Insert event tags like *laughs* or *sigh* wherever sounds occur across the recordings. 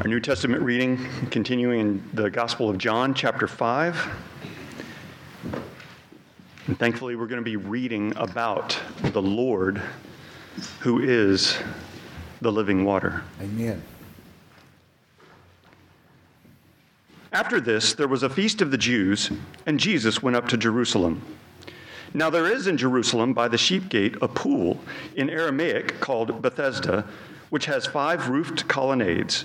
Our New Testament reading continuing in the Gospel of John, chapter 5. And thankfully, we're going to be reading about the Lord who is the living water. Amen. After this, there was a feast of the Jews, and Jesus went up to Jerusalem. Now, there is in Jerusalem by the sheep gate a pool in Aramaic called Bethesda, which has five roofed colonnades.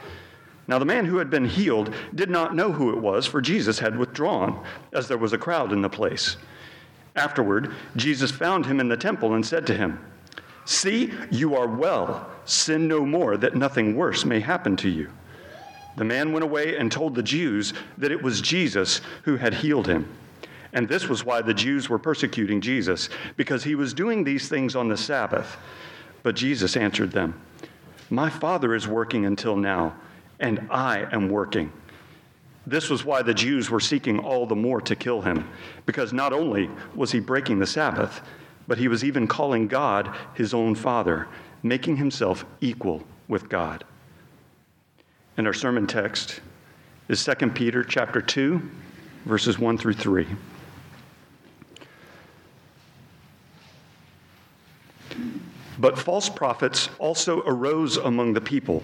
Now, the man who had been healed did not know who it was, for Jesus had withdrawn, as there was a crowd in the place. Afterward, Jesus found him in the temple and said to him, See, you are well. Sin no more, that nothing worse may happen to you. The man went away and told the Jews that it was Jesus who had healed him. And this was why the Jews were persecuting Jesus, because he was doing these things on the Sabbath. But Jesus answered them, My Father is working until now and I am working. This was why the Jews were seeking all the more to kill him, because not only was he breaking the Sabbath, but he was even calling God his own Father, making himself equal with God. And our sermon text is 2 Peter chapter 2, verses 1 through 3. But false prophets also arose among the people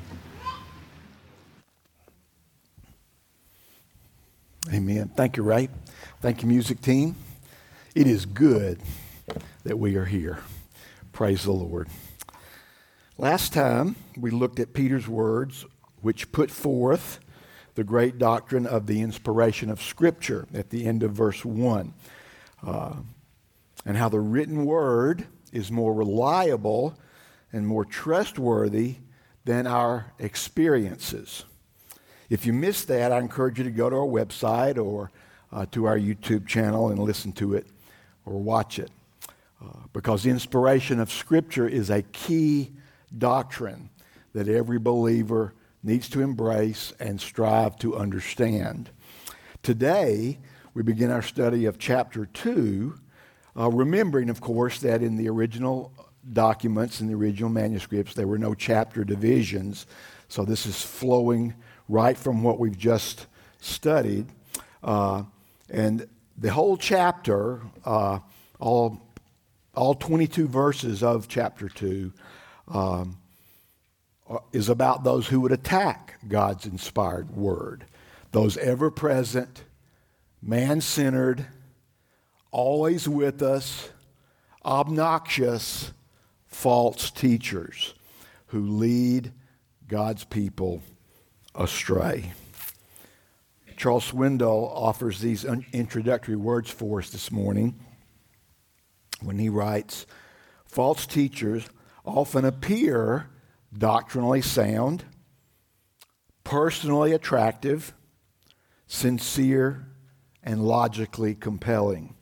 Amen. Thank you, Ray. Thank you, music team. It is good that we are here. Praise the Lord. Last time we looked at Peter's words, which put forth the great doctrine of the inspiration of Scripture at the end of verse 1, uh, and how the written word is more reliable and more trustworthy than our experiences. If you missed that, I encourage you to go to our website or uh, to our YouTube channel and listen to it or watch it. Uh, because the inspiration of Scripture is a key doctrine that every believer needs to embrace and strive to understand. Today, we begin our study of chapter 2, uh, remembering, of course, that in the original documents, in the original manuscripts, there were no chapter divisions. So this is flowing right from what we've just studied. Uh, and the whole chapter, uh, all, all 22 verses of chapter 2, um, is about those who would attack God's inspired word. Those ever present, man centered, always with us, obnoxious, false teachers who lead God's people astray. Charles Swindoll offers these introductory words for us this morning when he writes False teachers often appear doctrinally sound, personally attractive, sincere, and logically compelling.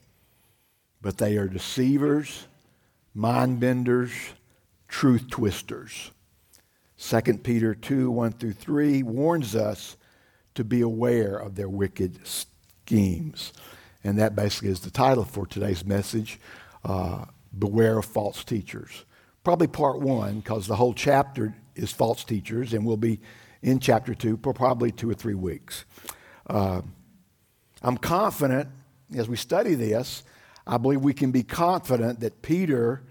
But they are deceivers, mind benders, truth twisters. 2 Peter 2 1 through 3 warns us to be aware of their wicked schemes. And that basically is the title for today's message uh, Beware of False Teachers. Probably part one, because the whole chapter is false teachers, and we'll be in chapter two for probably two or three weeks. Uh, I'm confident as we study this, I believe we can be confident that Peter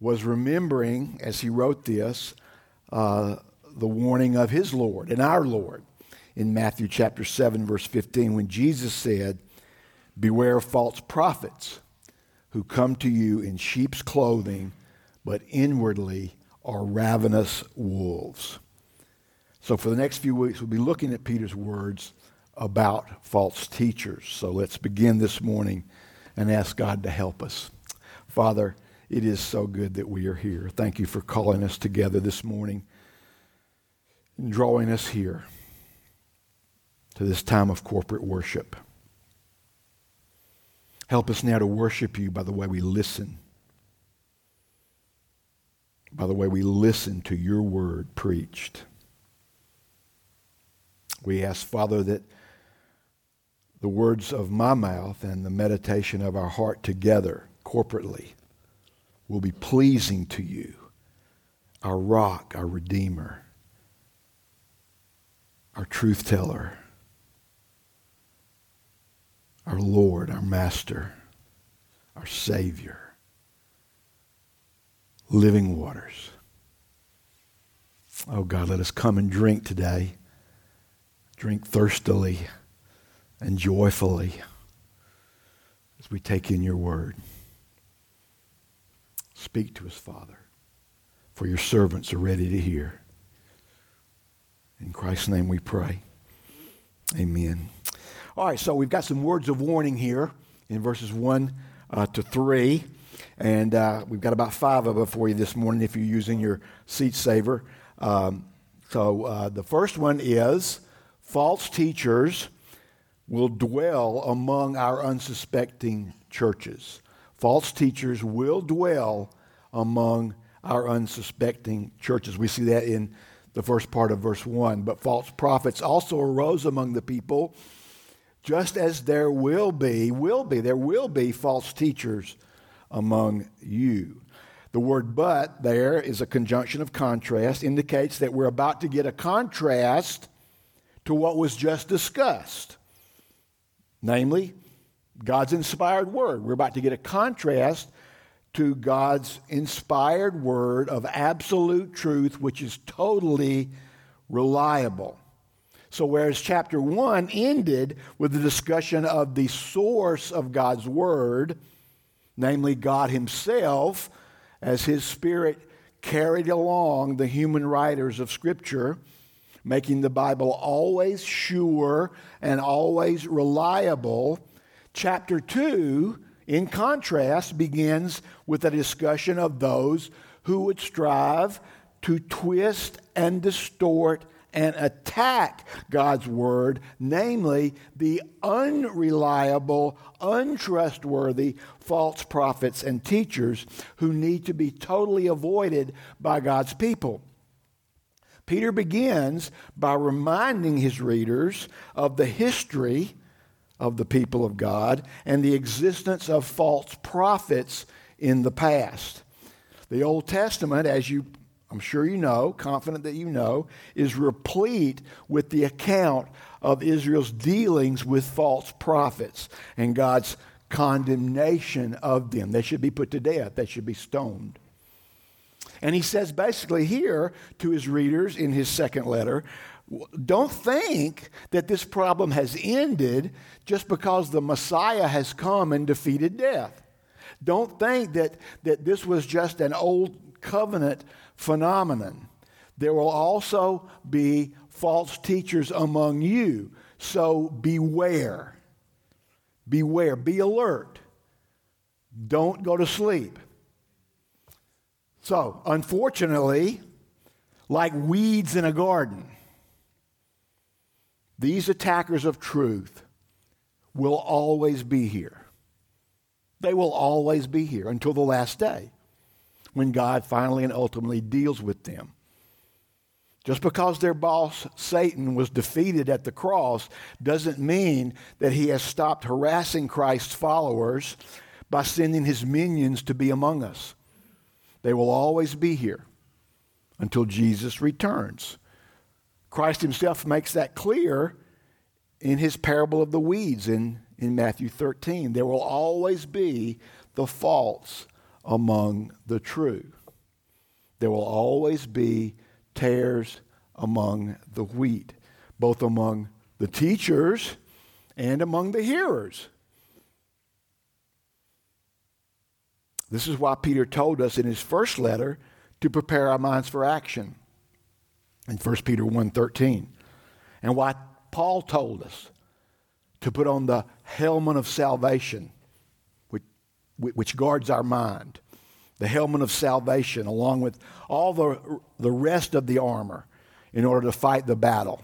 was remembering as he wrote this uh, the warning of his Lord and our Lord in Matthew chapter 7, verse 15, when Jesus said, Beware of false prophets who come to you in sheep's clothing, but inwardly are ravenous wolves. So, for the next few weeks, we'll be looking at Peter's words about false teachers. So, let's begin this morning and ask God to help us. Father, it is so good that we are here. Thank you for calling us together this morning and drawing us here to this time of corporate worship. Help us now to worship you by the way we listen, by the way we listen to your word preached. We ask, Father, that the words of my mouth and the meditation of our heart together, corporately, will be pleasing to you, our rock, our redeemer, our truth teller our Lord, our Master, our Savior, living waters. Oh God, let us come and drink today. Drink thirstily and joyfully as we take in your word. Speak to us, Father, for your servants are ready to hear. In Christ's name we pray. Amen. All right, so we've got some words of warning here in verses 1 uh, to 3. And uh, we've got about five of them for you this morning if you're using your seat saver. Um, so uh, the first one is false teachers will dwell among our unsuspecting churches. False teachers will dwell among our unsuspecting churches. We see that in the first part of verse 1. But false prophets also arose among the people just as there will be, will be, there will be false teachers among you. The word but there is a conjunction of contrast, indicates that we're about to get a contrast to what was just discussed. Namely, God's inspired word. We're about to get a contrast to God's inspired word of absolute truth, which is totally reliable. So, whereas chapter 1 ended with the discussion of the source of God's Word, namely God Himself, as His Spirit carried along the human writers of Scripture, making the Bible always sure and always reliable, chapter 2, in contrast, begins with a discussion of those who would strive to twist and distort and attack God's word, namely the unreliable, untrustworthy false prophets and teachers who need to be totally avoided by God's people. Peter begins by reminding his readers of the history of the people of God and the existence of false prophets in the past. The Old Testament, as you I'm sure you know, confident that you know, is replete with the account of Israel's dealings with false prophets and God's condemnation of them. They should be put to death, they should be stoned. And he says basically here to his readers in his second letter don't think that this problem has ended just because the Messiah has come and defeated death. Don't think that, that this was just an old covenant phenomenon. There will also be false teachers among you. So beware. Beware. Be alert. Don't go to sleep. So, unfortunately, like weeds in a garden, these attackers of truth will always be here. They will always be here until the last day when God finally and ultimately deals with them. Just because their boss, Satan, was defeated at the cross doesn't mean that he has stopped harassing Christ's followers by sending his minions to be among us. They will always be here until Jesus returns. Christ himself makes that clear in his parable of the weeds in, in Matthew 13. There will always be the false among the true. There will always be tares among the wheat, both among the teachers and among the hearers. This is why Peter told us in his first letter to prepare our minds for action in 1 Peter 1:13. And why Paul told us to put on the helmet of salvation which, which guards our mind the helmet of salvation, along with all the, the rest of the armor, in order to fight the battle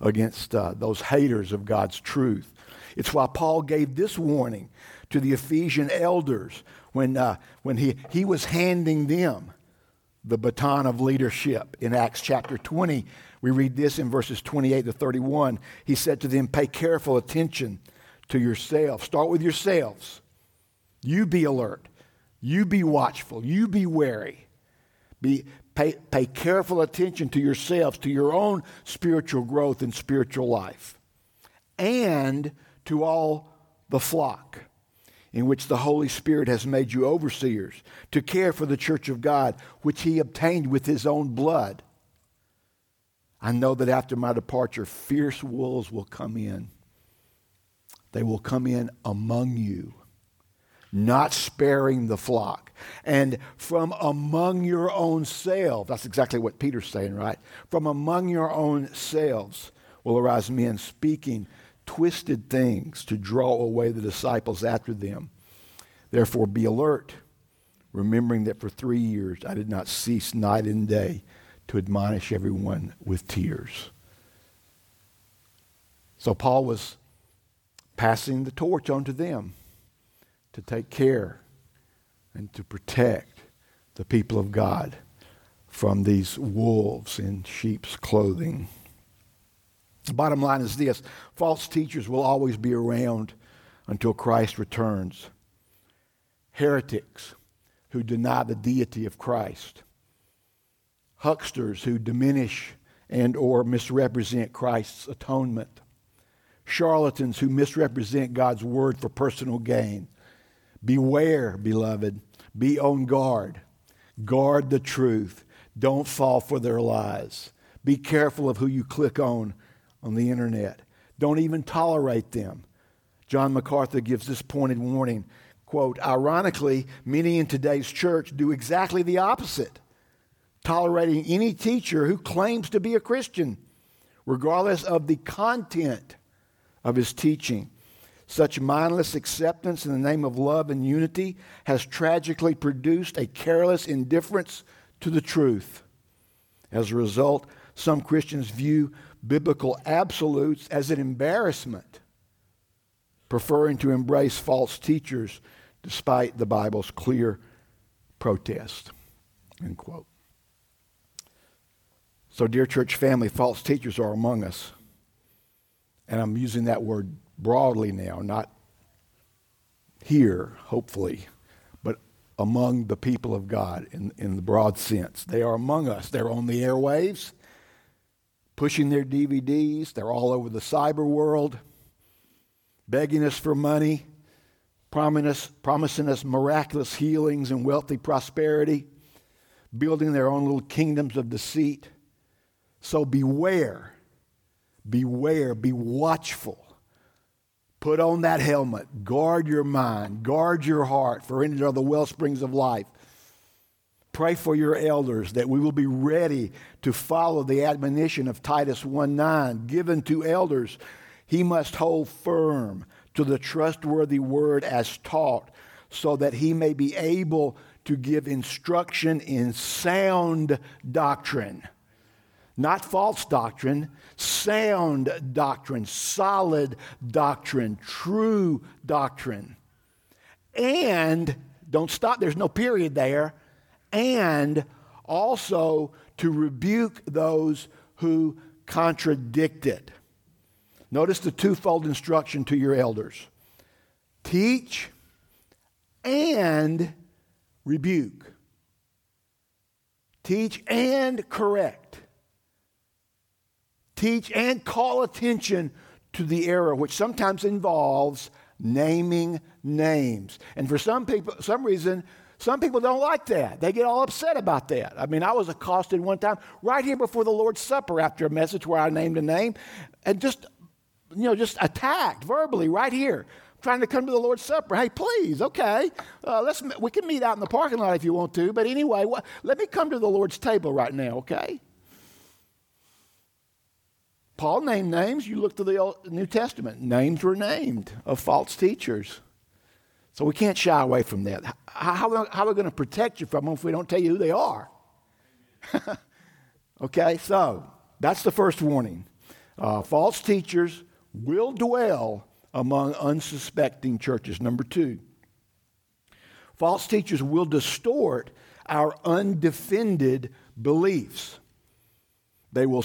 against uh, those haters of God's truth. It's why Paul gave this warning to the Ephesian elders when, uh, when he, he was handing them the baton of leadership. In Acts chapter 20, we read this in verses 28 to 31. He said to them, Pay careful attention to yourselves. Start with yourselves. You be alert. You be watchful. You be wary. Be, pay, pay careful attention to yourselves, to your own spiritual growth and spiritual life, and to all the flock in which the Holy Spirit has made you overseers to care for the church of God, which he obtained with his own blood. I know that after my departure, fierce wolves will come in. They will come in among you not sparing the flock. And from among your own selves, that's exactly what Peter's saying, right? From among your own selves will arise men speaking twisted things to draw away the disciples after them. Therefore, be alert, remembering that for three years I did not cease night and day to admonish everyone with tears. So, Paul was passing the torch on to them to take care and to protect the people of God from these wolves in sheep's clothing. The bottom line is this false teachers will always be around until Christ returns. Heretics who deny the deity of Christ. Hucksters who diminish and or misrepresent Christ's atonement. Charlatans who misrepresent God's word for personal gain. Beware, beloved. Be on guard. Guard the truth. Don't fall for their lies. Be careful of who you click on on the internet. Don't even tolerate them. John MacArthur gives this pointed warning quote, ironically, many in today's church do exactly the opposite, tolerating any teacher who claims to be a Christian, regardless of the content of his teaching. Such mindless acceptance in the name of love and unity has tragically produced a careless indifference to the truth. As a result, some Christians view biblical absolutes as an embarrassment, preferring to embrace false teachers despite the Bible's clear protest. End quote. So, dear church family, false teachers are among us. And I'm using that word broadly now, not here, hopefully, but among the people of God in, in the broad sense. They are among us. They're on the airwaves, pushing their DVDs. They're all over the cyber world, begging us for money, promising us, miraculous healings and wealthy prosperity, building their own little kingdoms of deceit. So beware, beware, be watchful Put on that helmet. Guard your mind. Guard your heart, for in it are the well springs of life. Pray for your elders that we will be ready to follow the admonition of Titus 1 9, given to elders. He must hold firm to the trustworthy word as taught, so that he may be able to give instruction in sound doctrine not false doctrine, sound doctrine, solid doctrine, true doctrine. And, don't stop, there's no period there, and also to rebuke those who contradict it. Notice the twofold instruction to your elders teach and rebuke. Teach and correct. Teach and call attention to the error, which sometimes involves naming names. And for some people, some reason, some people don't like that. They get all upset about that. I mean, I was accosted one time right here before the Lord's Supper after a message where I named a name and just, you know, just attacked verbally right here trying to come to the Lord's Supper. Hey, please, okay, uh, let's we can meet out in the parking lot if you want to. But anyway, wh- let me come to the Lord's table right now, okay? Paul named names. You look to the Old, New Testament; names were named of false teachers. So we can't shy away from that. How, how, are we going to protect you from them if we don't tell you who they are? *laughs* okay, so that's the first warning. Uh, false teachers will dwell among unsuspecting churches. Number two, false teachers will distort our undefended beliefs. They will,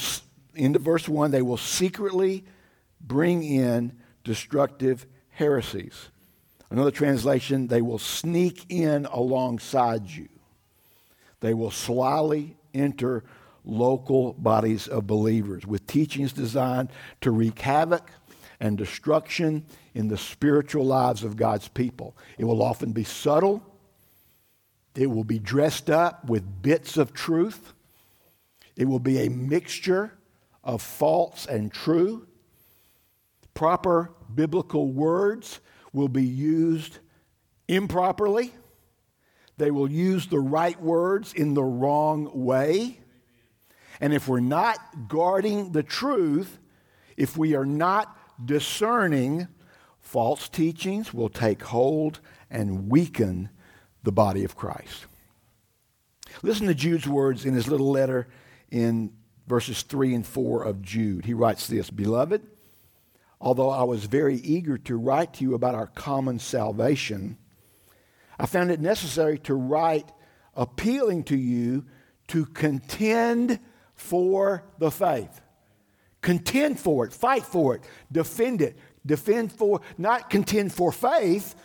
into verse 1, they will secretly bring in destructive heresies. Another translation, they will sneak in alongside you. They will slyly enter local bodies of believers with teachings designed to wreak havoc and destruction in the spiritual lives of God's people. It will often be subtle, it will be dressed up with bits of truth, it will be a mixture of false and true. Proper biblical words will be used improperly. They will use the right words in the wrong way. And if we're not guarding the truth, if we are not discerning, false teachings will take hold and weaken the body of Christ. Listen to Jude's words in his little letter in verses 3 and 4 of Jude. He writes this Beloved, although I was very eager to write to you about our common salvation, I found it necessary to write appealing to you to contend for the faith Contend for it, fight for it, defend it. Defend for, not contend for faith,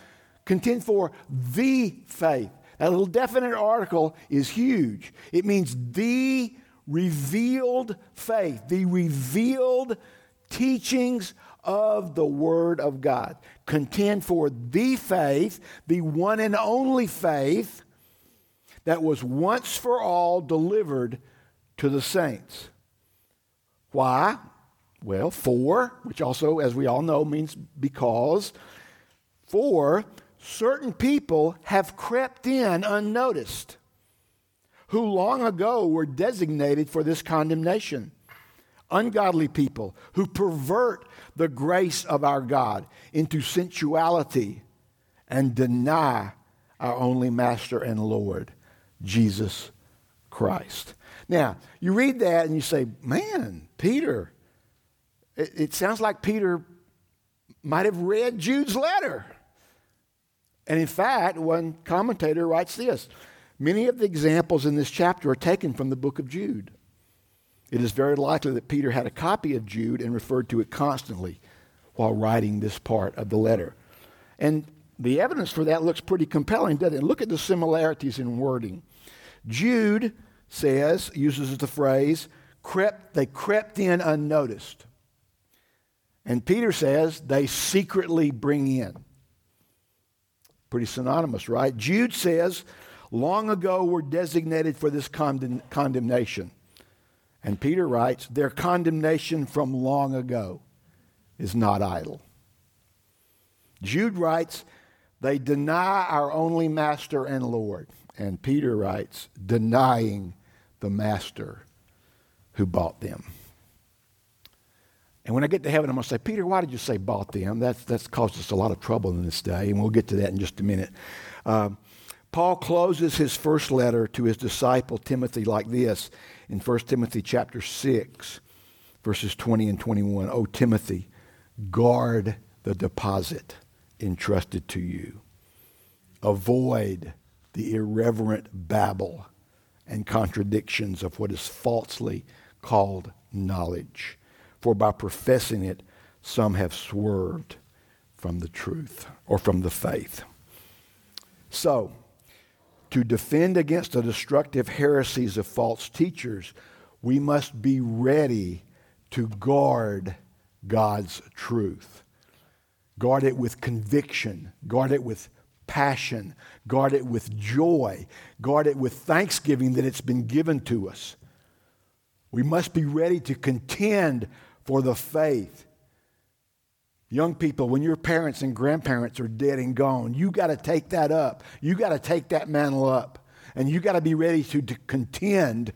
contend for the faith. That little definite article is huge. It means the revealed faith, the revealed teachings of the Word of God. Contend for the faith, the one and only faith that was once for all delivered to the saints. Why? Well, for, which also, as we all know, means because. For certain people have crept in unnoticed, who long ago were designated for this condemnation. Ungodly people who pervert the grace of our God into sensuality and deny our only Master and Lord, Jesus Christ. Now, you read that and you say, man, Peter, it, it sounds like Peter might have read Jude's letter. And in fact, one commentator writes this Many of the examples in this chapter are taken from the book of Jude. It is very likely that Peter had a copy of Jude and referred to it constantly while writing this part of the letter. And the evidence for that looks pretty compelling, doesn't it? Look at the similarities in wording. Jude says, uses the phrase, crept, they crept in unnoticed. And Peter says they secretly bring in. Pretty synonymous, right? Jude says, long ago were designated for this condemn- condemnation. And Peter writes, their condemnation from long ago is not idle. Jude writes, they deny our only master and Lord. And Peter writes, denying the master who bought them. And when I get to heaven, I'm going to say, Peter, why did you say bought them? That's, that's caused us a lot of trouble in this day, and we'll get to that in just a minute. Um, Paul closes his first letter to his disciple Timothy like this in 1 Timothy chapter 6, verses 20 and 21. Oh, Timothy, guard the deposit entrusted to you. Avoid the irreverent babble and contradictions of what is falsely called knowledge. For by professing it, some have swerved from the truth or from the faith. So, to defend against the destructive heresies of false teachers, we must be ready to guard God's truth. Guard it with conviction, guard it with passion, guard it with joy, guard it with thanksgiving that it's been given to us. We must be ready to contend for the faith. Young people, when your parents and grandparents are dead and gone, you got to take that up. You got to take that mantle up. And you got to be ready to, to contend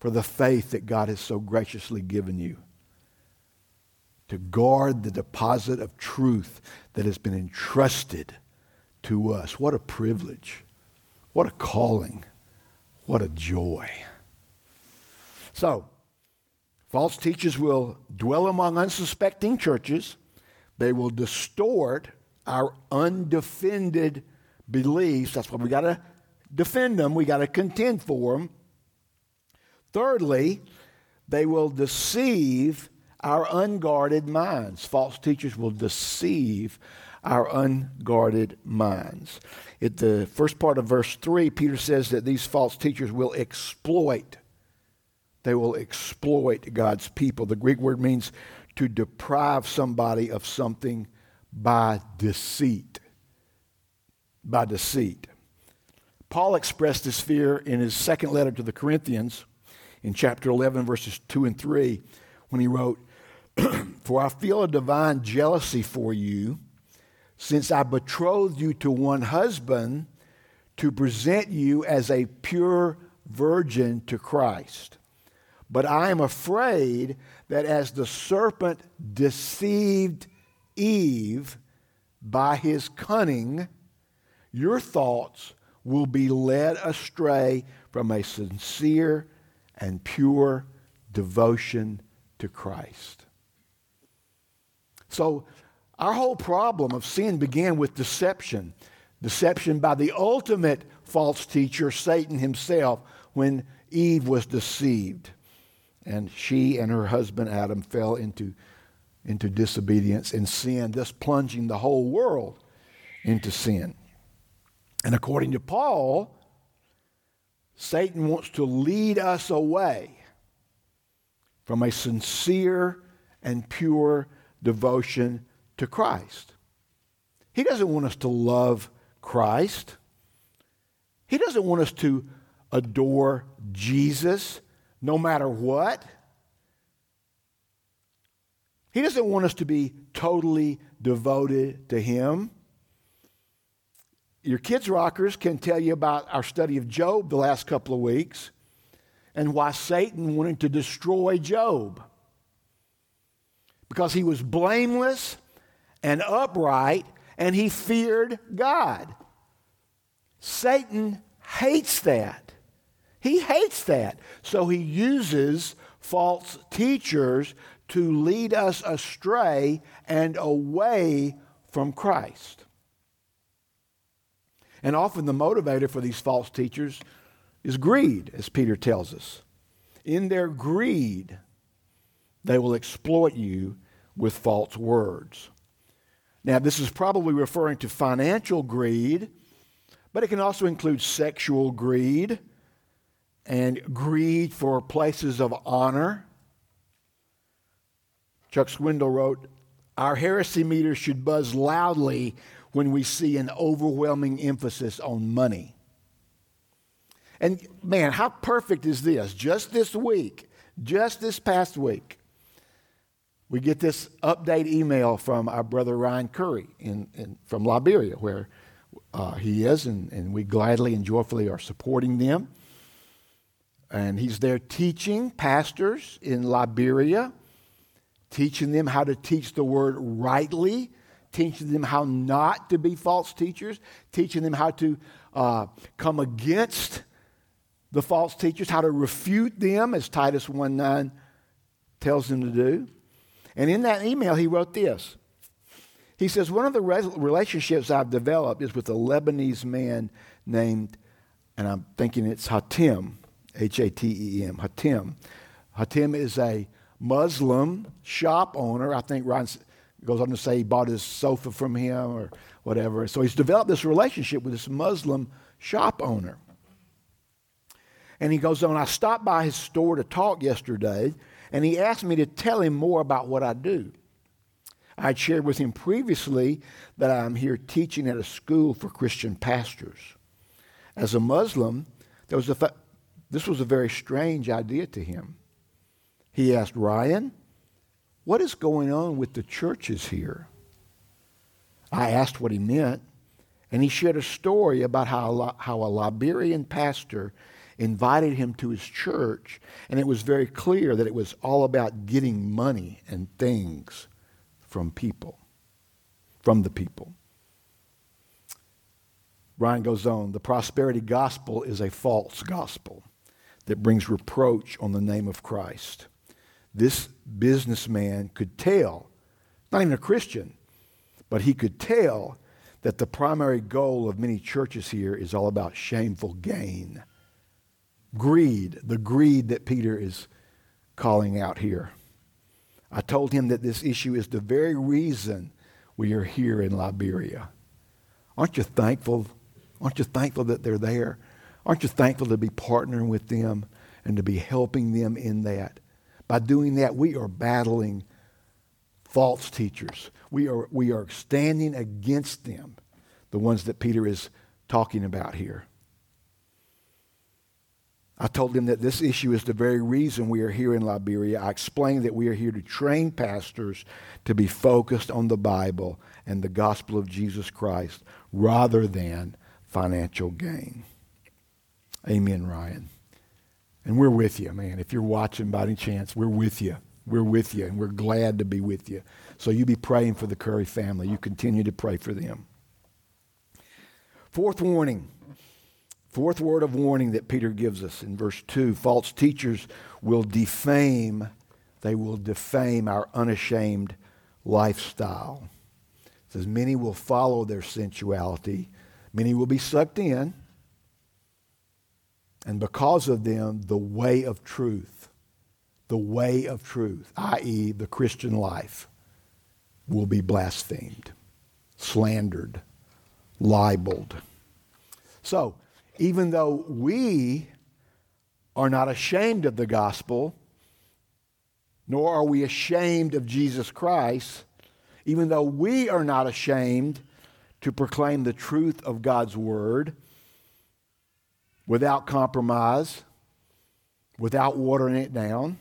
for the faith that God has so graciously given you. To guard the deposit of truth that has been entrusted to us. What a privilege. What a calling. What a joy. So, false teachers will dwell among unsuspecting churches. They will distort our undefended beliefs. That's why we got to defend them, we got to contend for them. Thirdly, they will deceive our unguarded minds. False teachers will deceive our unguarded minds. At the first part of verse 3, Peter says that these false teachers will exploit. They will exploit God's people. The Greek word means to deprive somebody of something by deceit. By deceit. Paul expressed this fear in his second letter to the Corinthians in chapter 11, verses 2 and 3, when he wrote, *clears throat* For I feel a divine jealousy for you, since I betrothed you to one husband to present you as a pure virgin to Christ. But I am afraid that as the serpent deceived Eve by his cunning, your thoughts will be led astray from a sincere and pure devotion to Christ. So, our whole problem of sin began with deception. Deception by the ultimate false teacher, Satan himself, when Eve was deceived. And she and her husband Adam fell into, into disobedience and sin, thus plunging the whole world into sin. And according to Paul, Satan wants to lead us away from a sincere and pure devotion to Christ. He doesn't want us to love Christ. He doesn't want us to adore Jesus no matter what. He doesn't want us to be totally devoted to Him your kids' rockers can tell you about our study of Job the last couple of weeks and why Satan wanted to destroy Job. Because he was blameless and upright and he feared God. Satan hates that. He hates that. So he uses false teachers to lead us astray and away from Christ. And often the motivator for these false teachers is greed, as Peter tells us. In their greed, they will exploit you with false words. Now, this is probably referring to financial greed, but it can also include sexual greed and greed for places of honor. Chuck Swindoll wrote, Our heresy meter should buzz loudly when we see an overwhelming emphasis on money. And man, how perfect is this? Just this week, just this past week, we get this update email from our brother Ryan Curry in, in from Liberia, where uh, he is, and, and we gladly and joyfully are supporting them. And he's there teaching pastors in Liberia, teaching them how to teach the word rightly teaching them how not to be false teachers, teaching them how to uh, come against the false teachers, how to refute them, as Titus 1 9 tells them to do. And in that email, he wrote this. He says, One of the relationships I've developed is with a Lebanese man named, and I'm thinking it's Hatim. H A T E M, Hatem. Hatem is a Muslim shop owner. I think Ryan goes on to say he bought his sofa from him or whatever. So he's developed this relationship with this Muslim shop owner. And he goes on, I stopped by his store to talk yesterday, and he asked me to tell him more about what I do. I had shared with him previously that I'm here teaching at a school for Christian pastors. As a Muslim, there was a fa- this was a very strange idea to him. He asked Ryan, What is going on with the churches here? I asked what he meant, and he shared a story about how, how a Liberian pastor invited him to his church, and it was very clear that it was all about getting money and things from people, from the people. Ryan goes on the prosperity gospel is a false gospel that brings reproach on the name of Christ. This businessman could tell, not even a Christian, but he could tell that the primary goal of many churches here is all about shameful gain. Greed, the greed that Peter is calling out here. I told him that this issue is the very reason we are here in Liberia. Aren't you thankful? Aren't you thankful that they're there? Aren't you thankful to be partnering with them and to be helping them in that? By doing that, we are battling false teachers. We are, we are standing against them, the ones that Peter is talking about here. I told them that this issue is the very reason we are here in Liberia. I explained that we are here to train pastors to be focused on the Bible and the gospel of Jesus Christ rather than financial gain. Amen, Ryan. And we're with you, man. If you're watching by any chance, we're with you. We're with you, and we're glad to be with you. So you be praying for the Curry family. You continue to pray for them. Fourth warning Fourth word of warning that Peter gives us in verse 2 false teachers will defame, they will defame our unashamed lifestyle. It says, Many will follow their sensuality, many will be sucked in, and because of them, the way of truth, the way of truth, i.e., the Christian life, will be blasphemed, slandered, libeled. So, even though we are not ashamed of the gospel, nor are we ashamed of Jesus Christ, even though we are not ashamed to proclaim the truth of God's word without compromise, without watering it down,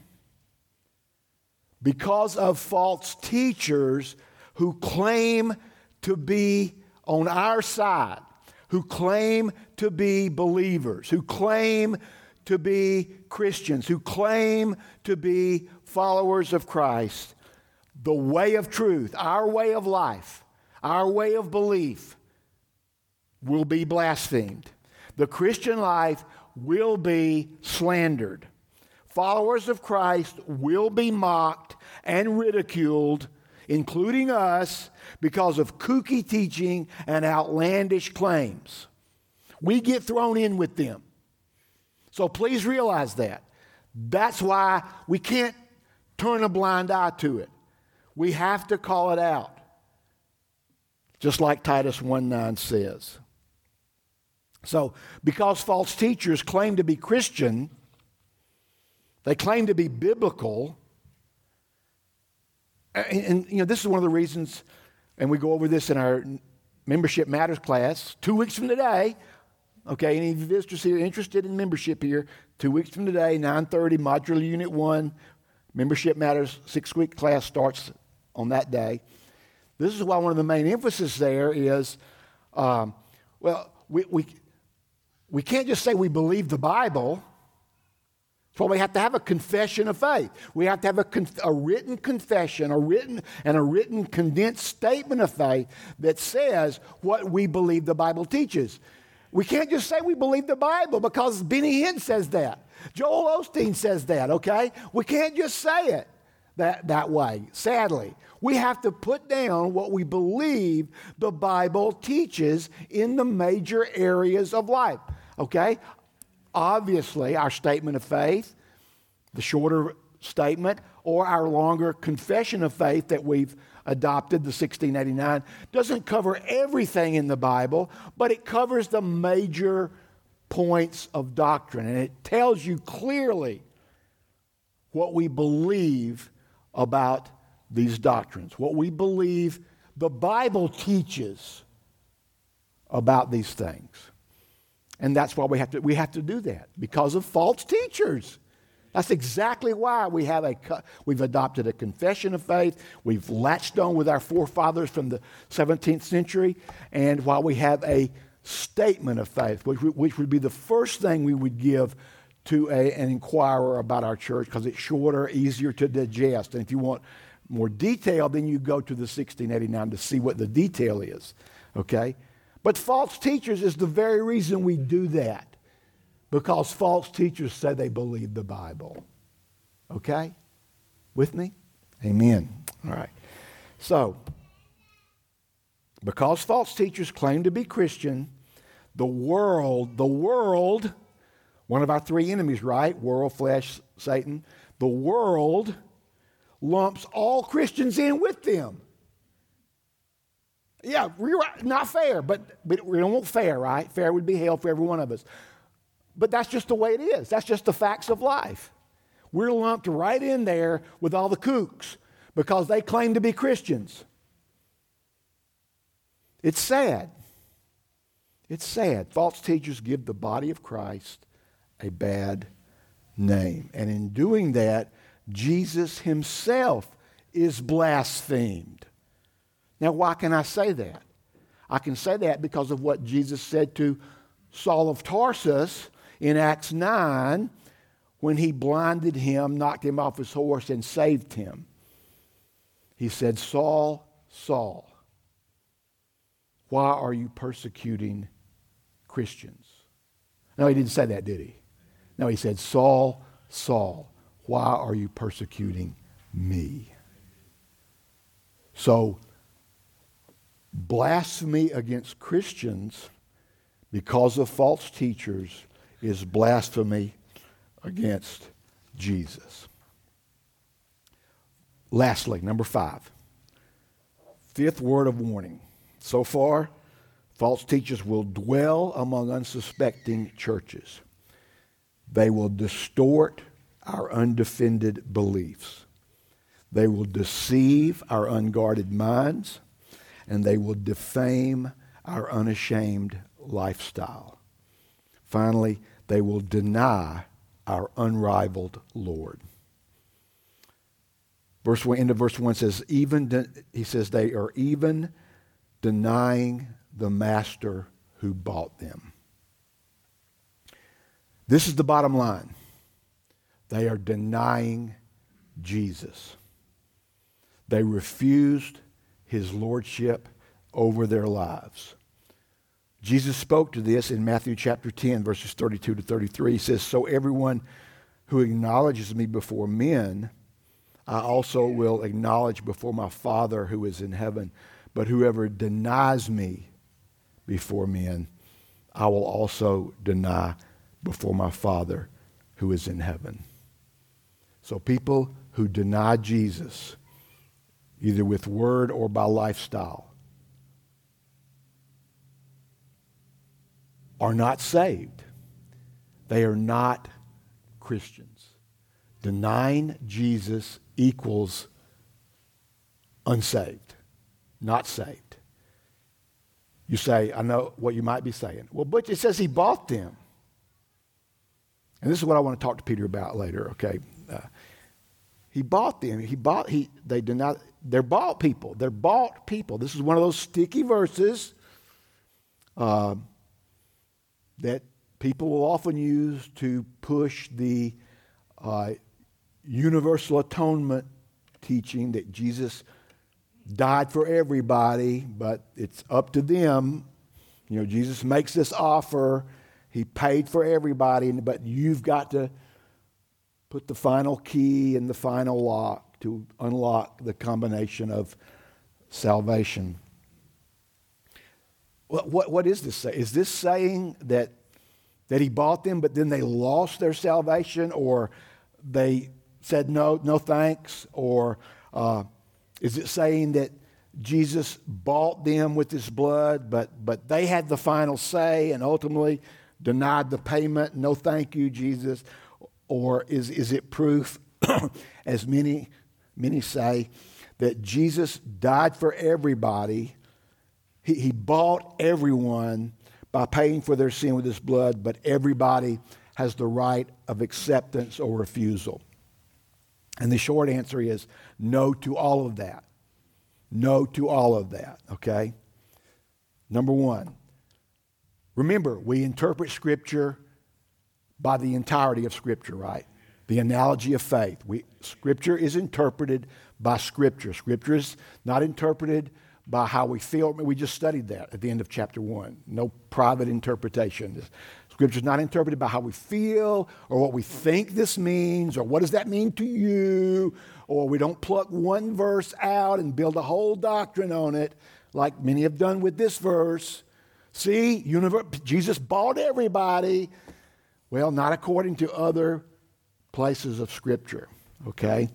because of false teachers who claim to be on our side who claim to be believers, who claim to be Christians, who claim to be followers of Christ. The way of truth, our way of life, our way of belief will be blasphemed. The Christian life will be slandered. Followers of Christ will be mocked and ridiculed including us, because of kooky teaching and outlandish claims. We get thrown in with them. So please realize that. That's why we can't turn a blind eye to it. We have to call it out. Just like Titus 1 9 says. So, because false teachers claim to be Christian, they claim to be biblical, and, and, you know, this is one of the reasons, and we go over this in our membership matters class, two weeks from today. Okay, any visitors here interested in membership here, two weeks from today, 9.30, modular unit one, membership matters six-week class starts on that day. This is why one of the main emphasis there is, um, well, we, we, we can't just say we believe the Bible so we have to have a confession of faith. We have to have a, a, written confession, a written and a written condensed statement of faith that says what we believe the Bible teaches. We can't just say we believe the Bible because Benny Hinn says that. Joel Osteen says that, okay? We can't just say it that, that way, sadly. We have to put down what we believe the Bible teaches in the major areas of life, okay? Obviously, our statement of faith, the shorter statement, or our longer confession of faith that we've adopted, the 1689, doesn't cover everything in the Bible, but it covers the major points of doctrine. And it tells you clearly what we believe about these doctrines, what we believe the Bible teaches about these things. And that's why we have to, we have to do that because of false teachers. That's exactly why we have a, we've adopted a confession of faith. We've latched on with our forefathers from the 17th century, and while we have a statement of faith, which, which would be the first thing we would give to a, an inquirer about our church because it's shorter, easier to digest. And if you want more detail, then you go to the 1689 to see what the detail is. Okay? But false teachers is the very reason we do that because false teachers say they believe the Bible. Okay? With me? Amen. All right. So, because false teachers claim to be Christian, the world, the world, one of our three enemies, right? World, flesh, Satan. The world lumps all Christians in with them. Yeah, not fair, but, but we don't want fair, right? Fair would be hell for every one of us. But that's just the way it is. That's just the facts of life. We're lumped right in there with all the kooks because they claim to be Christians. It's sad. It's sad. False teachers give the body of Christ a bad name. And in doing that, Jesus himself is blasphemed. Now, why can I say that? I can say that because of what Jesus said to Saul of Tarsus in Acts 9 when he blinded him, knocked him off his horse, and saved him. He said, Saul, Saul, why are you persecuting Christians? No, he didn't say that, did he? No, he said, Saul, Saul, why are you persecuting me? So, blasphemy against Christians because of false teachers is blasphemy against Jesus. Lastly, number five, fifth word of warning. So far, false teachers will dwell among unsuspecting churches. They will distort our undefended beliefs. They will deceive our unguarded minds, and they will defame our unashamed lifestyle. Finally, they will deny our unrivaled Lord. Verse one, end of verse 1 says, even de, he says they are even denying the master who bought them. This is the bottom line. They are denying Jesus. They refused his lordship over their lives. Jesus spoke to this in Matthew chapter 10, verses 32 to 33. He says, So everyone who acknowledges me before men, I also will acknowledge before my Father who is in heaven. But whoever denies me before men, I will also deny before my Father who is in heaven. So people who deny Jesus, either with word or by lifestyle, are not saved. They are not Christians. Denying Jesus equals unsaved, not saved. You say, I know what you might be saying. Well, but it says he bought them. And this is what I want to talk to Peter about later, okay? Uh, he bought them. He bought, he, they not, they're bought people. They're bought people. This is one of those sticky verses. Uh, that people will often use to push the uh, universal atonement teaching that Jesus died for everybody, but it's up to them. You know, Jesus makes this offer. He paid for everybody, but you've got to put the final key in the final lock to unlock the combination of salvation. What, what, what is this? Is this saying that that he bought them, but then they lost their salvation, or they said no, no thanks, or uh, is it saying that Jesus bought them with his blood, but, but they had the final say and ultimately denied the payment? No, thank you, Jesus. Or is, is it proof, *clears throat* as many, many say, that Jesus died for everybody? He, he bought everyone by paying for their sin with his blood, but everybody has the right of acceptance or refusal. And the short answer is no to all of that. No to all of that, okay? Number one, remember, we interpret Scripture by the entirety of Scripture, right? The analogy of faith. We, scripture is interpreted by Scripture. Scripture is not interpreted by how we feel. We just studied that at the end of chapter one. No private interpretation. Scripture is not interpreted by how we feel or what we think this means or what does that mean to you or we don't pluck one verse out and build a whole doctrine on it like many have done with this verse. See, universe, Jesus bought everybody. Well, not according to other places of Scripture, okay?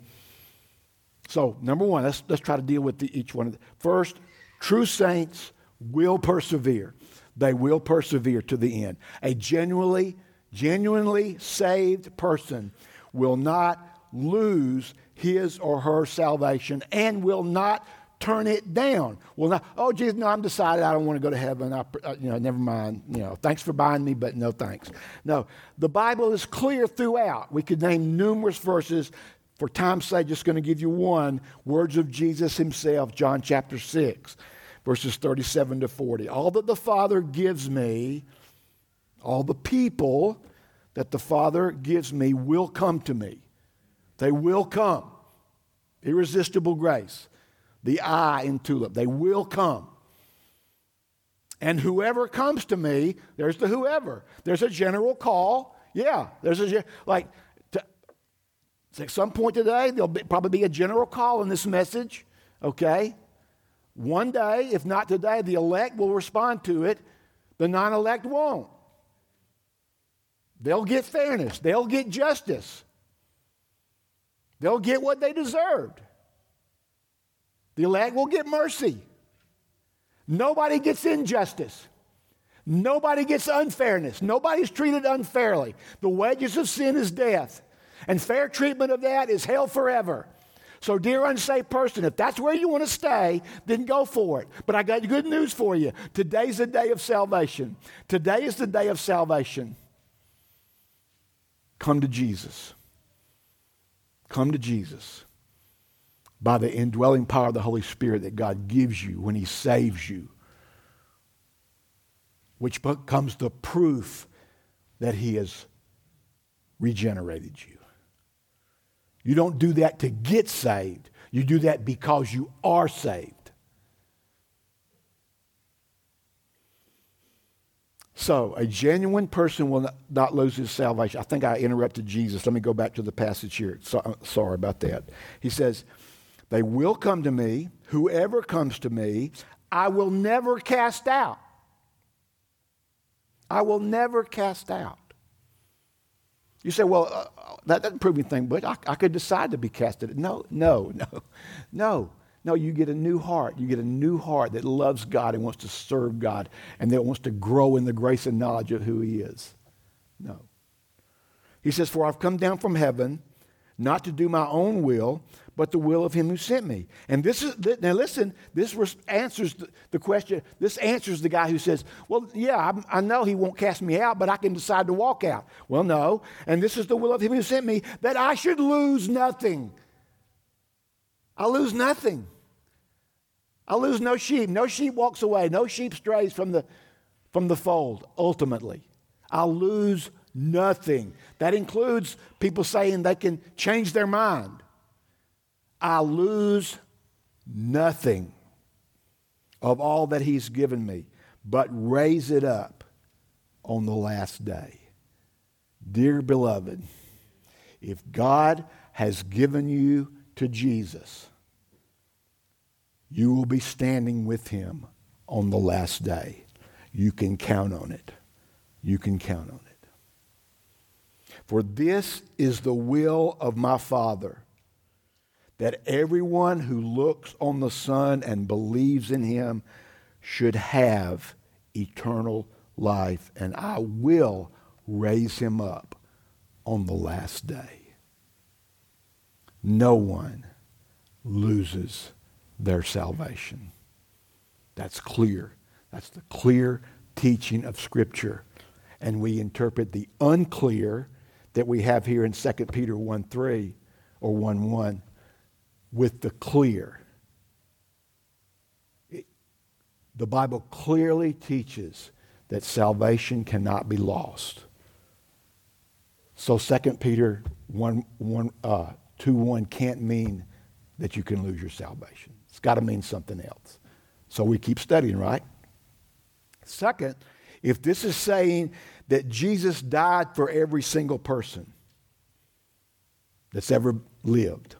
So, number one, let's, let's try to deal with the, each one of them. First, true saints will persevere. They will persevere to the end. A genuinely, genuinely saved person will not lose his or her salvation and will not turn it down. Well, now, oh, Jesus, no, I'm decided I don't want to go to heaven. I, uh, you know, never mind. You know, thanks for buying me, but no thanks. No, the Bible is clear throughout. We could name numerous verses. For time's sake, just going to give you one words of Jesus himself, John chapter 6, verses 37 to 40. All that the Father gives me, all the people that the Father gives me will come to me. They will come. Irresistible grace. The I in tulip. They will come. And whoever comes to me, there's the whoever. There's a general call. Yeah, there's a, like, to, at some point today, there'll be, probably be a general call in this message, okay? One day, if not today, the elect will respond to it, the non elect won't. They'll get fairness, they'll get justice. They'll get what they deserved. The elect will get mercy. Nobody gets injustice. Nobody gets unfairness. Nobody's treated unfairly. The wages of sin is death. And fair treatment of that is hell forever. So, dear unsaved person, if that's where you want to stay, then go for it. But I got good news for you. Today's the day of salvation. Today is the day of salvation. Come to Jesus. Come to Jesus by the indwelling power of the Holy Spirit that God gives you when He saves you, which becomes the proof that He has regenerated you. You don't do that to get saved, you do that because you are saved. So, a genuine person will not lose his salvation. I think I interrupted Jesus. Let me go back to the passage here. So, sorry about that. He says, They will come to me. Whoever comes to me, I will never cast out. I will never cast out. You say, well, uh, that doesn't prove anything, but I, I could decide to be casted. No, no, *laughs* no, no. No, you get a new heart. You get a new heart that loves God and wants to serve God and that wants to grow in the grace and knowledge of who He is. No. He says, For I've come down from heaven not to do my own will, but the will of Him who sent me. And this is, now listen, this answers the question. This answers the guy who says, Well, yeah, I, I know He won't cast me out, but I can decide to walk out. Well, no. And this is the will of Him who sent me, that I should lose nothing I lose nothing. I lose no sheep. No sheep walks away. No sheep strays from the, from the fold, ultimately. I lose nothing. That includes people saying they can change their mind. I lose nothing of all that He's given me, but raise it up on the last day. Dear beloved, if God has given you to Jesus, you will be standing with him on the last day. You can count on it. You can count on it. For this is the will of my Father, that everyone who looks on the Son and believes in him should have eternal life, and I will raise him up on the last day. No one loses their salvation. That's clear. That's the clear teaching of Scripture. And we interpret the unclear that we have here in 2 Peter 1 3 or 1 1 with the clear. It, the Bible clearly teaches that salvation cannot be lost. So 2 Peter 1, 1, uh, 2 1 can't mean that you can lose your salvation. It's got to mean something else. So we keep studying, right? Second, if this is saying that Jesus died for every single person that's ever lived,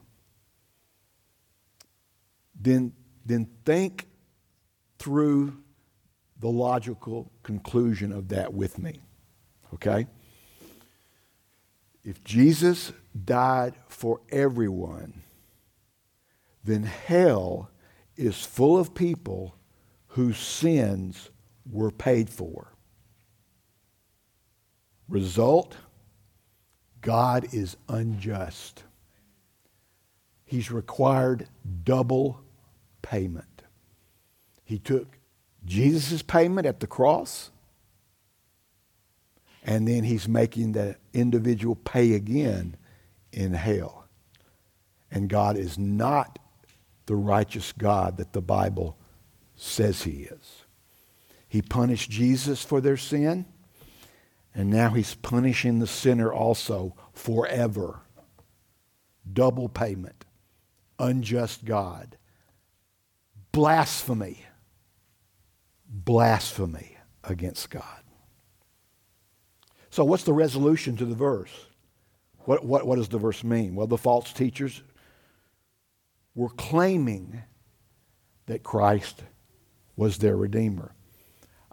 then, then think through the logical conclusion of that with me. Okay? If Jesus died for everyone, then hell is full of people whose sins were paid for. Result God is unjust. He's required double payment. He took Jesus' payment at the cross, and then he's making the individual pay again in hell. And God is not the righteous God that the Bible says he is. He punished Jesus for their sin, and now he's punishing the sinner also forever. Double payment, unjust God, blasphemy, blasphemy against God. So, what's the resolution to the verse? What, what, what does the verse mean? Well, the false teachers were claiming that Christ was their Redeemer.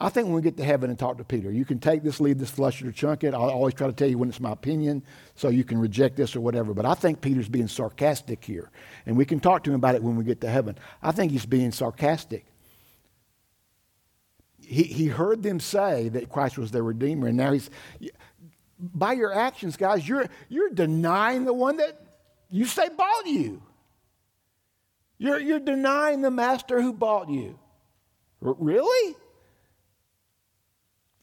I think when we get to heaven and talk to Peter, you can take this, leave this, flush it, or chunk it. I always try to tell you when it's my opinion, so you can reject this or whatever. But I think Peter's being sarcastic here. And we can talk to him about it when we get to heaven. I think he's being sarcastic. He, he heard them say that Christ was their Redeemer, and now he's, by your actions, guys, you're, you're denying the one that you say bought you. You're, you're denying the master who bought you. R- really?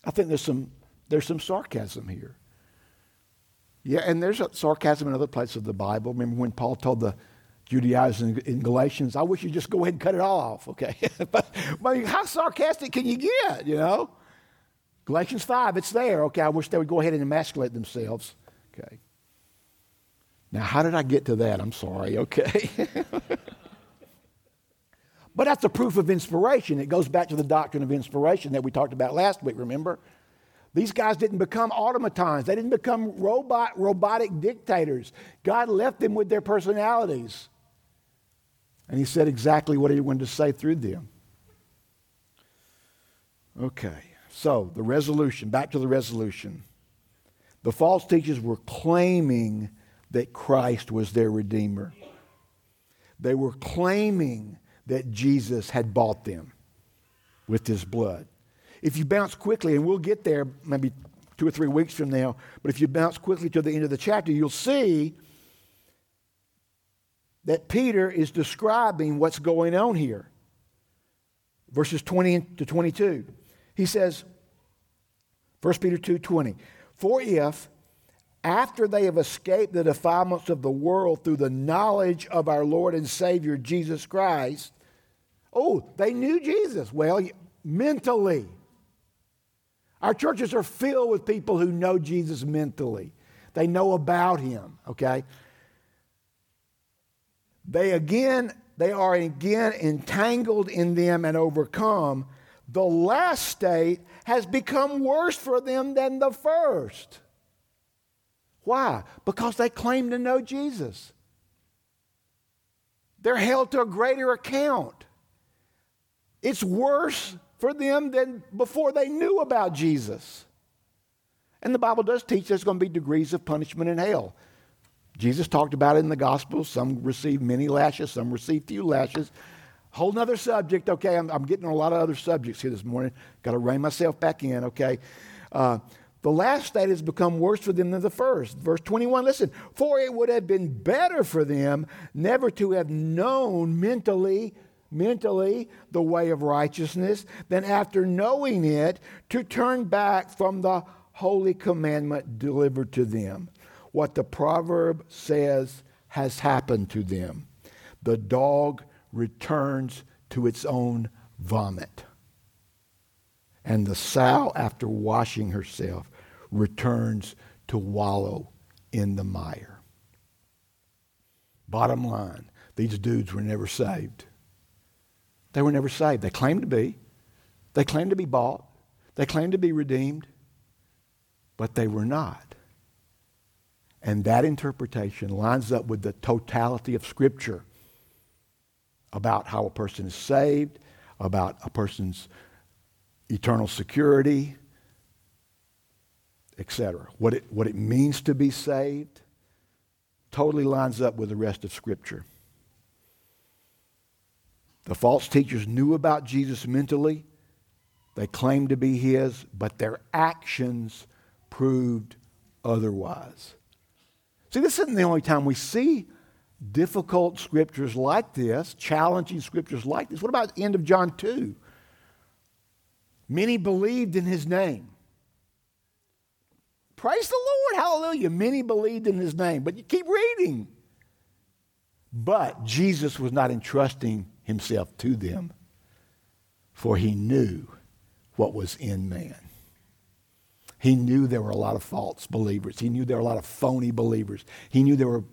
I think there's some, there's some sarcasm here. Yeah, and there's a sarcasm in other places of the Bible. Remember when Paul told the Judaizers in Galatians, I wish you'd just go ahead and cut it all off, okay? *laughs* but, but how sarcastic can you get, you know? Galatians 5, it's there. Okay, I wish they would go ahead and emasculate themselves. Okay. Now, how did I get to that? I'm sorry, okay? *laughs* But that's a proof of inspiration. It goes back to the doctrine of inspiration that we talked about last week, remember? These guys didn't become automatons. They didn't become robot, robotic dictators. God left them with their personalities. And he said exactly what he wanted to say through them. Okay, so the resolution, back to the resolution. The false teachers were claiming that Christ was their Redeemer. They were claiming that Jesus had bought them with his blood. If you bounce quickly, and we'll get there maybe two or three weeks from now, but if you bounce quickly to the end of the chapter, you'll see that Peter is describing what's going on here. Verses 20 to 22. He says, 1 Peter 2 20, For if after they have escaped the defilements of the world through the knowledge of our Lord and Savior Jesus Christ, Oh, they knew Jesus. Well, mentally. Our churches are filled with people who know Jesus mentally. They know about him, okay? They again, they are again entangled in them and overcome. The last state has become worse for them than the first. Why? Because they claim to know Jesus. They're held to a greater account. It's worse for them than before they knew about Jesus. And the Bible does teach there's going to be degrees of punishment in hell. Jesus talked about it in the Gospels. Some receive many lashes, some receive few lashes. Whole nother subject, okay? I'm, I'm getting on a lot of other subjects here this morning. Got to rein myself back in, okay? Uh, the last state has become worse for them than the first. Verse 21, listen, for it would have been better for them never to have known mentally, mentally the way of righteousness than after knowing it to turn back from the holy commandment delivered to them. What the proverb says has happened to them. The dog returns to its own vomit. And the sow, after washing herself, returns to wallow in the mire. Bottom line, these dudes were never saved. They were never saved. They claimed to be. They claimed to be bought. They claimed to be redeemed. But they were not. And that interpretation lines up with the totality of Scripture about how a person is saved, about a person's eternal security, etc. What it, what it means to be saved totally lines up with the rest of Scripture. The false teachers knew about Jesus mentally. They claimed to be his, but their actions proved otherwise. See, this isn't the only time we see difficult scriptures like this, challenging scriptures like this. What about the end of John 2? Many believed in his name. Praise the Lord, hallelujah. Many believed in his name, but you keep reading. But Jesus was not entrusting himself to them, for he knew what was in man. He knew there were a lot of false believers. He knew there were a lot of phony believers. He knew there were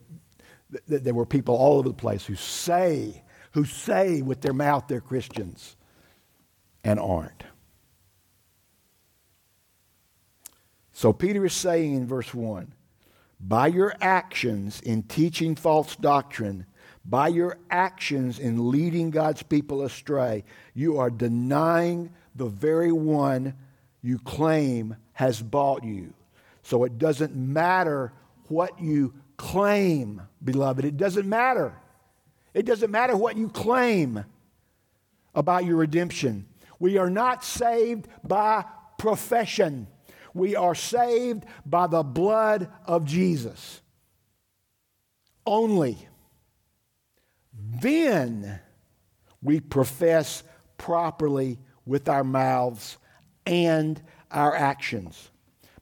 there were people all over the place who say, who say with their mouth they're Christians and aren't. So Peter is saying in verse 1 by your actions in teaching false doctrine, by your actions in leading God's people astray, you are denying the very one you claim has bought you. So it doesn't matter what you claim, beloved. It doesn't matter. It doesn't matter what you claim about your redemption. We are not saved by profession. We are saved by the blood of Jesus. Only then we profess properly with our mouths and our actions.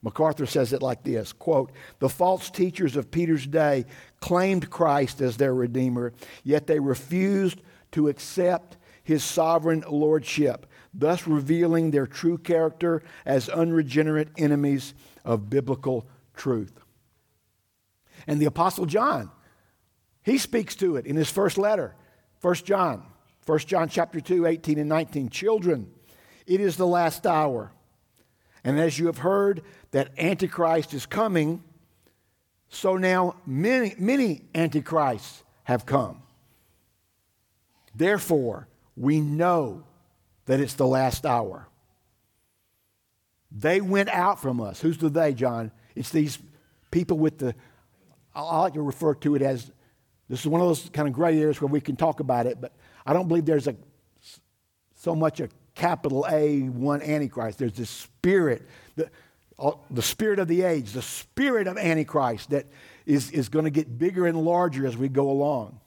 MacArthur says it like this quote, The false teachers of Peter's day claimed Christ as their Redeemer, yet they refused to accept his sovereign lordship, thus revealing their true character as unregenerate enemies of biblical truth. And the Apostle John, he speaks to it in his first letter, 1 John, 1 John chapter 2, 18 and 19. Children, it is the last hour. And as you have heard that Antichrist is coming, so now many, many Antichrists have come. Therefore, we know that it's the last hour. They went out from us. Who's the they, John? It's these people with the, I like to refer to it as, this is one of those kind of gray areas where we can talk about it, but I don't believe there's a, so much a capital A, one Antichrist. There's this spirit, the, the spirit of the age, the spirit of Antichrist that is, is going to get bigger and larger as we go along.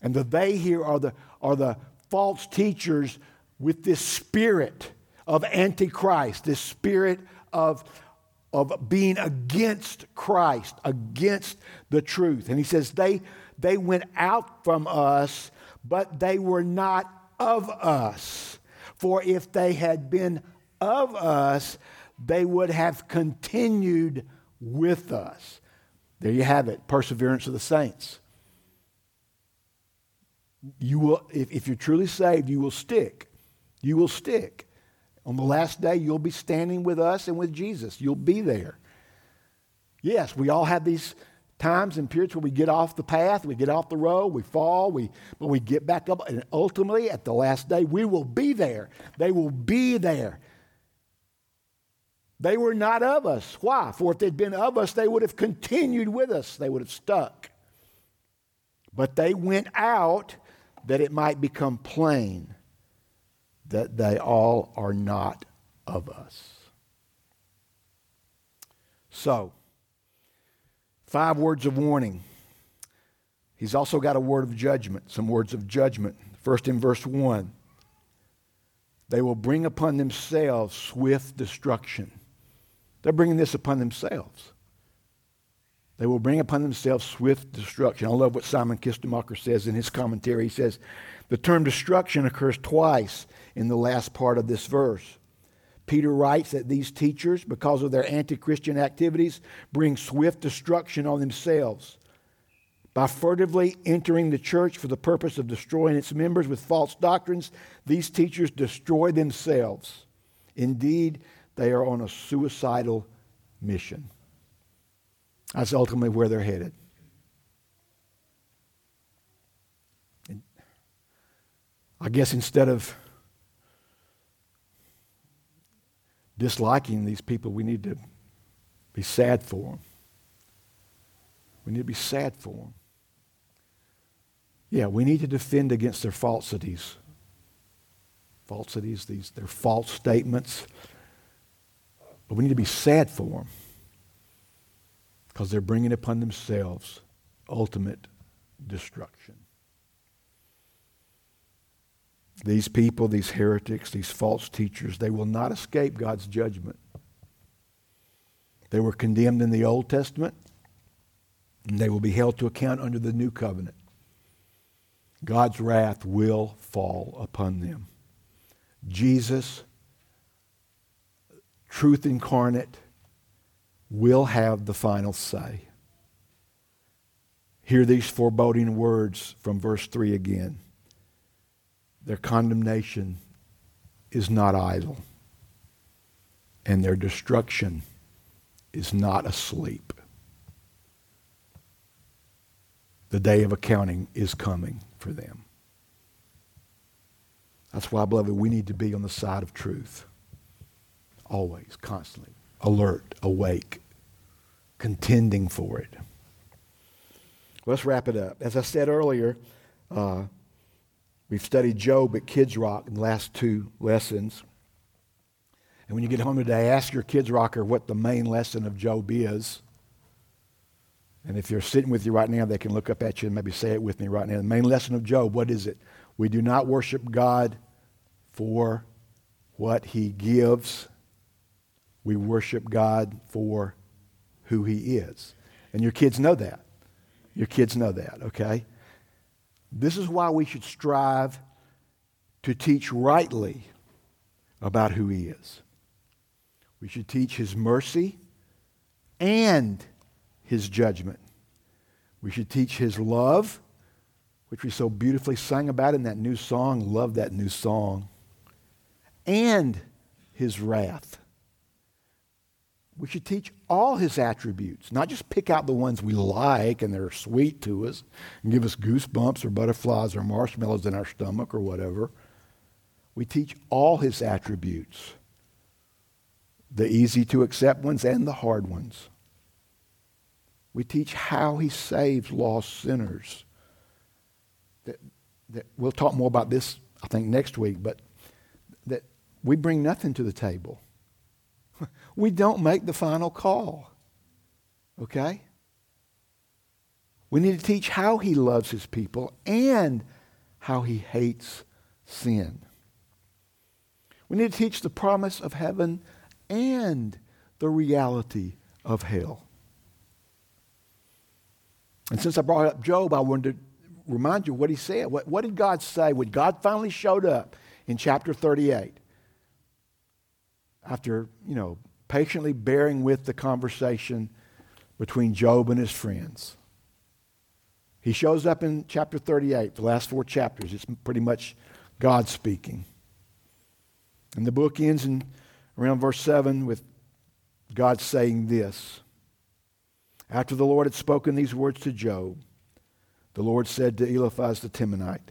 And the they here are the, are the false teachers with this spirit of Antichrist, this spirit of, of being against Christ, against the truth. And he says, they, they went out from us, but they were not of us. For if they had been of us, they would have continued with us. There you have it perseverance of the saints. You will, if, if you're truly saved, you will stick. You will stick. On the last day, you'll be standing with us and with Jesus. You'll be there. Yes, we all have these times and periods where we get off the path, we get off the road, we fall, we, but we get back up, and ultimately at the last day, we will be there. They will be there. They were not of us. Why? For if they'd been of us, they would have continued with us, they would have stuck. But they went out that it might become plain that they all are not of us. So, five words of warning. He's also got a word of judgment, some words of judgment. First in verse 1 they will bring upon themselves swift destruction. They're bringing this upon themselves. They will bring upon themselves swift destruction. I love what Simon Kistemaker says in his commentary. He says, The term destruction occurs twice in the last part of this verse. Peter writes that these teachers, because of their anti Christian activities, bring swift destruction on themselves. By furtively entering the church for the purpose of destroying its members with false doctrines, these teachers destroy themselves. Indeed, they are on a suicidal mission. That's ultimately where they're headed. And I guess instead of disliking these people, we need to be sad for them. We need to be sad for them. Yeah, we need to defend against their falsities. Falsities, these their false statements. But we need to be sad for them because they're bringing upon themselves ultimate destruction. These people, these heretics, these false teachers, they will not escape God's judgment. They were condemned in the Old Testament, and they will be held to account under the New Covenant. God's wrath will fall upon them. Jesus, truth incarnate, will have the final say. Hear these foreboding words from verse 3 again. Their condemnation is not idle, and their destruction is not asleep. The day of accounting is coming for them. That's why, beloved, we need to be on the side of truth. Always, constantly, alert, awake, contending for it. Let's wrap it up. As I said earlier, uh, We've studied Job at Kids Rock in the last two lessons. And when you get home today, ask your Kids Rocker what the main lesson of Job is. And if you're sitting with you right now, they can look up at you and maybe say it with me right now. The main lesson of Job, what is it? We do not worship God for what he gives. We worship God for who he is. And your kids know that. Your kids know that, okay? This is why we should strive to teach rightly about who He is. We should teach His mercy and His judgment. We should teach His love, which we so beautifully sang about in that new song. Love that new song. And His wrath. We should teach all his attributes, not just pick out the ones we like and they're sweet to us and give us goosebumps or butterflies or marshmallows in our stomach or whatever. We teach all his attributes, the easy to accept ones and the hard ones. We teach how he saves lost sinners. That, that we'll talk more about this, I think, next week, but that we bring nothing to the table we don't make the final call. Okay? We need to teach how he loves his people and how he hates sin. We need to teach the promise of heaven and the reality of hell. And since I brought up Job, I wanted to remind you what he said. What, what did God say when God finally showed up in chapter 38? After, you know, patiently bearing with the conversation between Job and his friends. He shows up in chapter 38, the last four chapters. It's pretty much God speaking. And the book ends in around verse 7 with God saying this. After the Lord had spoken these words to Job, the Lord said to Eliphaz the Temanite,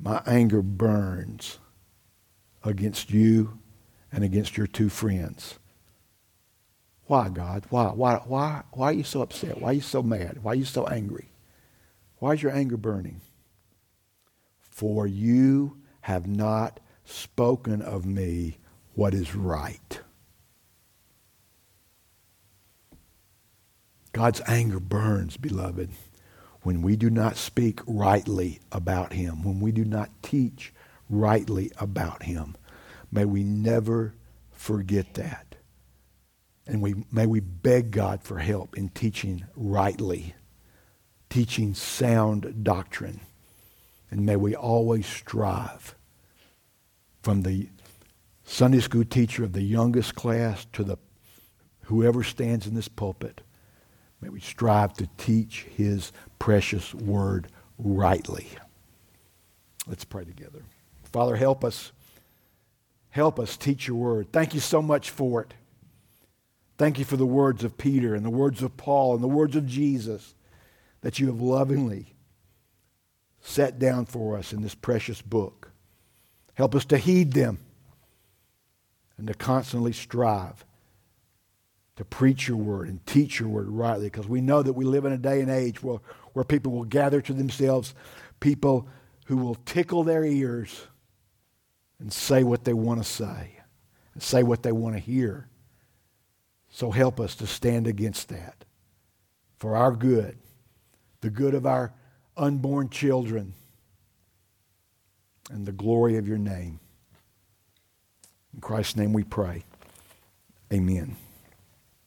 My anger burns against you and against your two friends Why, God? Why? Why, why, why are you so upset? Why are you so mad? Why are you so angry? Why is your anger burning? For you have not spoken of me what is right. God's anger burns, beloved, when we do not speak rightly about him, when we do not teach rightly about him. May we never forget that. And we, may we beg God for help in teaching rightly, teaching sound doctrine. And may we always strive from the Sunday school teacher of the youngest class to the whoever stands in this pulpit. May we strive to teach his precious word rightly. Let's pray together. Father, help us. Help us teach your word. Thank you so much for it. Thank you for the words of Peter and the words of Paul and the words of Jesus that you have lovingly set down for us in this precious book. Help us to heed them and to constantly strive to preach your word and teach your word rightly because we know that we live in a day and age where, where people will gather to themselves people who will tickle their ears and say what they want to say and say what they want to hear. So help us to stand against that for our good, the good of our unborn children, and the glory of your name. In Christ's name we pray. Amen.